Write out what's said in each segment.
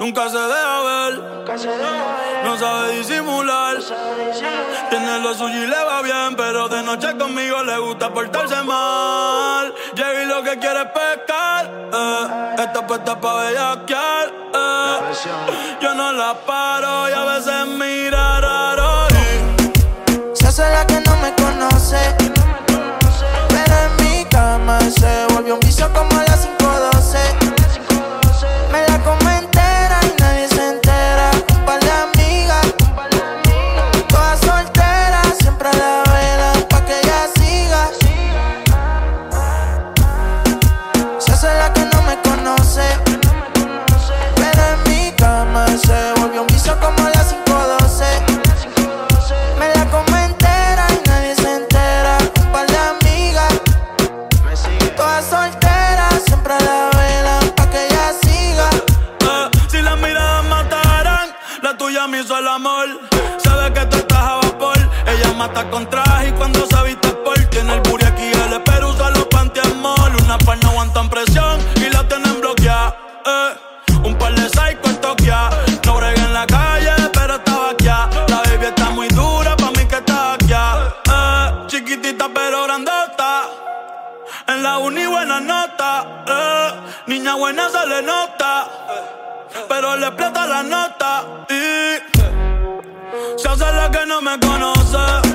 Nunca se deja ver, no sabe disimular. Tiene lo suyo y le va bien, pero de noche conmigo le gusta portarse mal. Llega y lo que quiere es pescar, eh. Está puesta pa' bellaquear, eh. Yo no la paro y a veces mira raro. Se hace la que no me conoce, pero en mi cama se volvió un vicio como En la uni buena nota, eh. niña buena se le nota, pero le explota la nota y se hace la que no me conoce.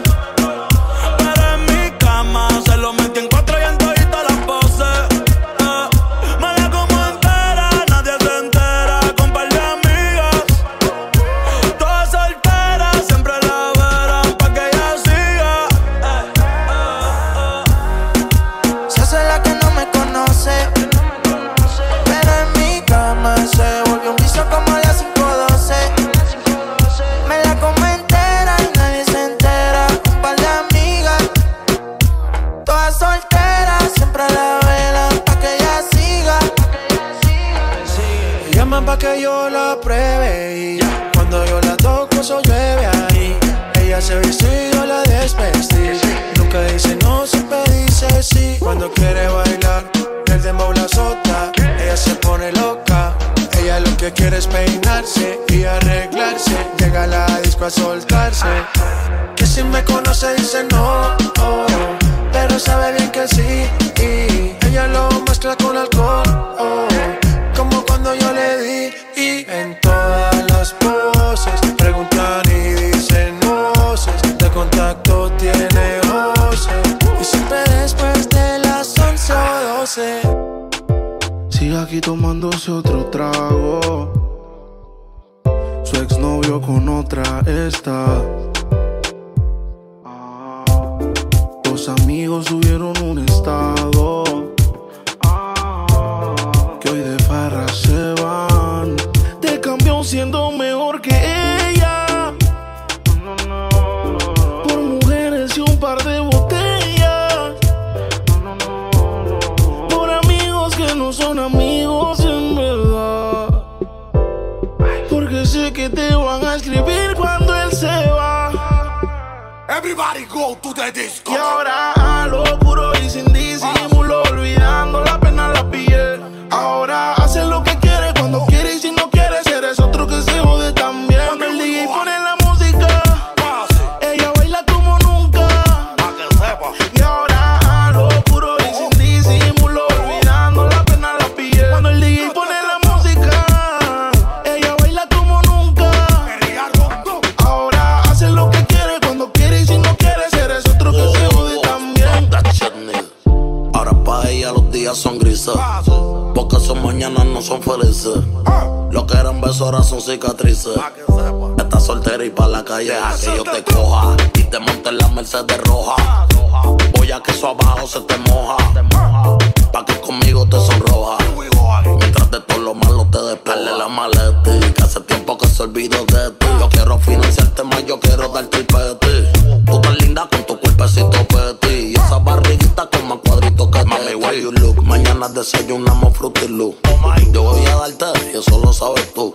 Conoce dice no, oh, pero sabe bien que sí. Y ella lo mezcla con alcohol, oh, como cuando yo le di. Y en todas las poses preguntan y dicen voces. De contacto tiene voces. Y siempre después de las 11 o 12. Sigue aquí tomándose otro trago. Su exnovio con otra está. Amigos subieron un estado. Que hoy de farra se van. Te cambió siendo mejor que ella. Por mujeres y un par de botellas. Por amigos que no son amigos en verdad. Porque sé que te van a escribir cuando él se va. Everybody go to the disco. Y ahora a Estás soltera y pa' la calle, a que yo te coja. Y te monte en la Mercedes roja. Voy a que eso abajo se te moja. Pa' que conmigo te sonroja. Mientras de todo lo malo te despele la maleta. Que hace tiempo que se olvidó de ti. Yo quiero financiarte más, yo quiero dar darte el peti. Tú tan linda con tu cuerpecito peti. Y esa barriguita con más cuadritos que Mami, te why you look? Mañana desayunamos frutilú. Oh yo voy a darte y eso lo sabes tú.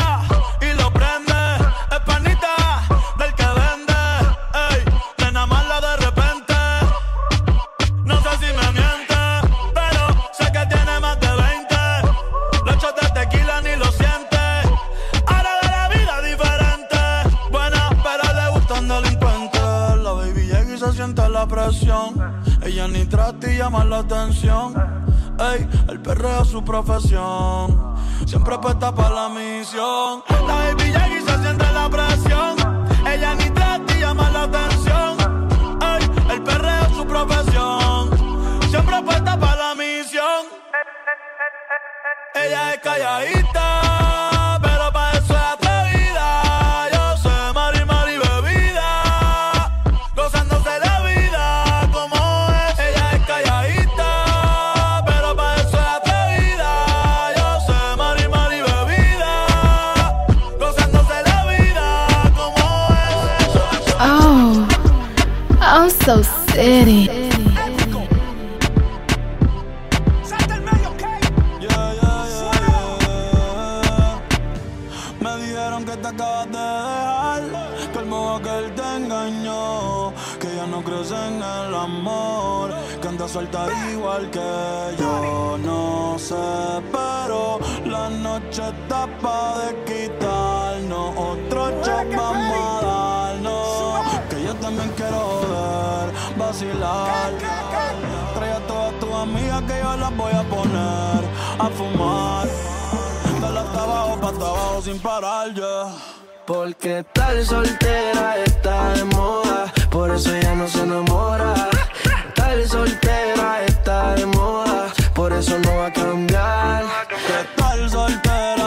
Ella ni trata y llama la atención. Ey, el perreo es su profesión. Siempre apuesta para la misión. La baby Jackie se siente la presión. Ella ni trata y llama la atención. Ey, el perreo es su profesión. Siempre apuesta para la misión. Ella es calladita Oh, I'm so city. Me dijeron que te acabas de dejar, que el mojo que él te engañó, que ya no crees en el amor, que anda suelta igual que yo. No sé, pero la noche está pa' de quitar. Trae a todas tus amigas que yo las voy a poner a fumar. Dale hasta abajo, pa' hasta abajo sin parar, ya. Porque tal soltera está de moda, por eso ya no se enamora. Tal soltera está de moda, por eso no va a cambiar. Que tal soltera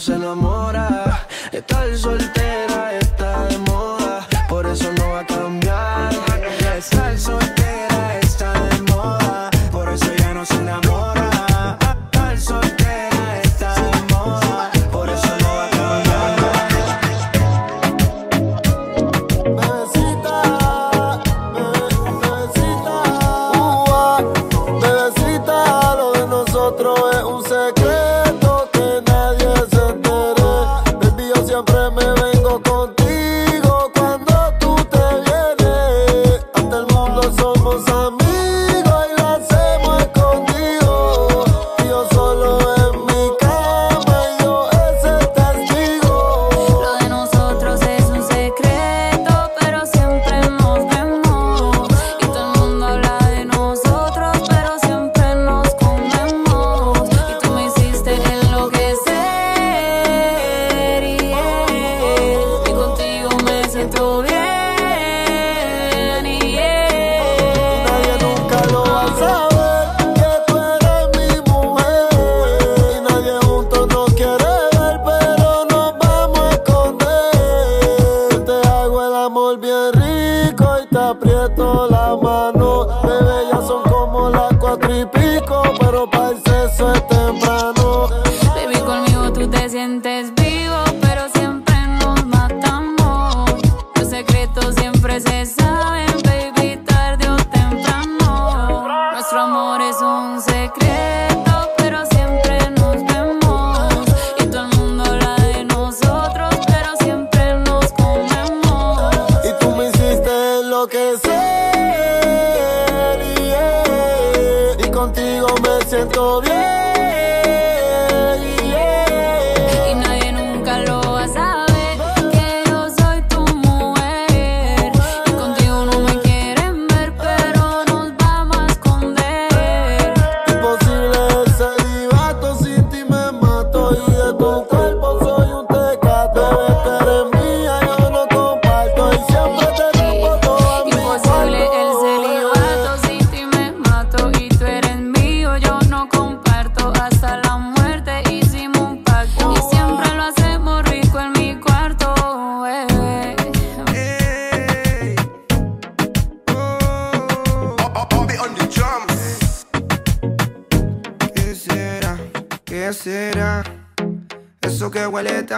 se enamora está tal soltero.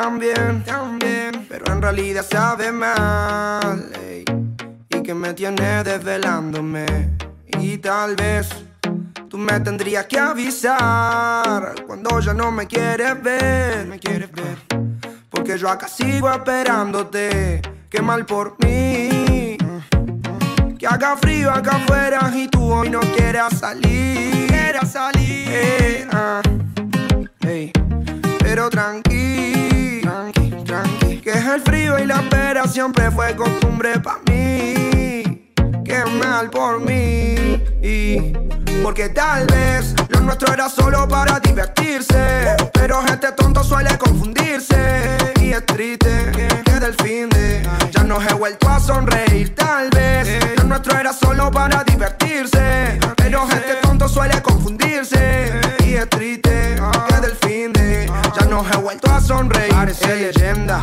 Tan bien, pero en realidad sabe mal. ey. Y que me tiene desvelándome. Y tal vez tú me tendrías que avisar cuando ya no me quieres ver. Me quieres ver. Porque yo acá sigo esperándote. Qué mal por mí. Que haga frío acá afuera y tú hoy no quieras salir. Quieras salir. Eh, ah. Pero tranqui, tranqui, tranqui. Que es el frío y la espera siempre fue costumbre pa' mí. Qué mal por mí. Y porque tal vez lo nuestro era solo para divertirse. Pero este tonto suele confundirse. Y es triste que del fin de ya no he vuelto a sonreír. Tal vez lo nuestro era solo para divertirse. Pero este tonto suele confundirse. Y es triste no he vuelto a sonreír. Parece leyenda.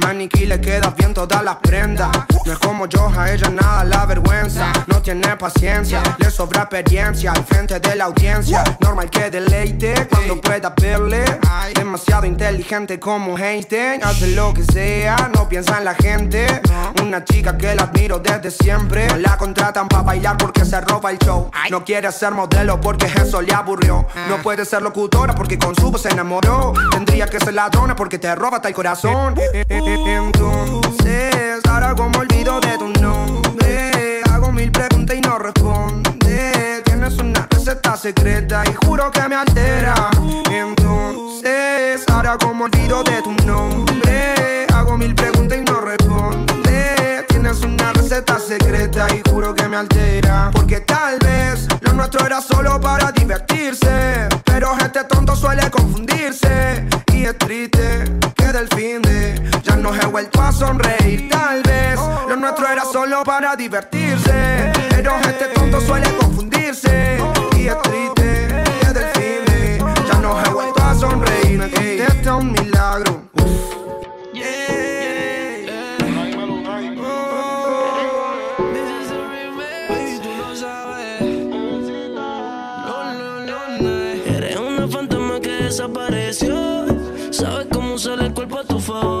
Maniquí le queda bien todas las prendas. No es como yo, a ella nada la vergüenza. No tiene paciencia, le sobra experiencia al frente de la audiencia. Normal que deleite cuando pueda verle. Demasiado inteligente como Einstein. Hace lo que sea, no piensa en la gente. Una chica que la admiro desde siempre. No la contratan para bailar porque se roba el show. No quiere ser modelo porque eso le aburrió. No puede ser locutora porque con su voz se enamoró. Tendría que ser ladrona porque te roba hasta el corazón. Entonces, ahora como olvido de tu nombre, hago mil preguntas y no responde. Tienes una receta secreta y juro que me altera. Entonces, ahora como olvido de tu nombre, hago mil preguntas y no responde. Tienes una receta secreta y juro que me altera. Porque tal vez lo nuestro era solo para divertirse. Pero este tonto suele confundirse. Y es triste que del fin de ya no he vuelto a sonreír. Tal vez solo para divertirse. Pero este tonto suele confundirse. Y es triste que del fin de ya no he vuelto a sonreír. Me contesta un milagro. Eres una fantasma que desapareció. Sabes cómo usar el cuerpo a tu favor.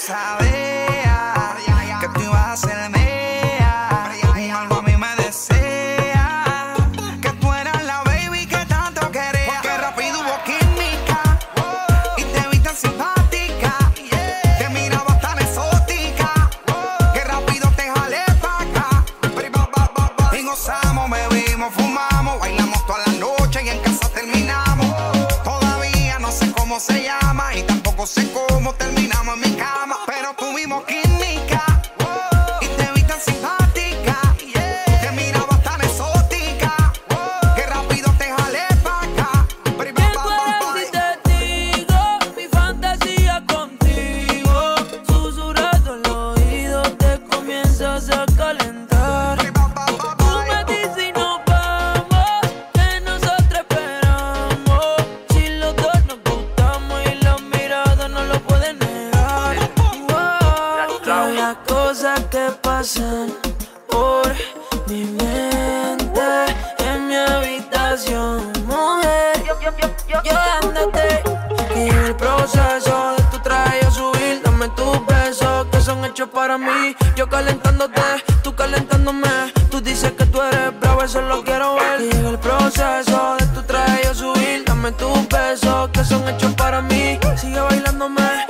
saber. para mí. Yo calentándote, tú calentándome. Tú dices que tú eres bravo, eso lo quiero ver. Y llega el proceso de tu traje yo subir. Dame tus besos que son hechos para mí. Sigue bailándome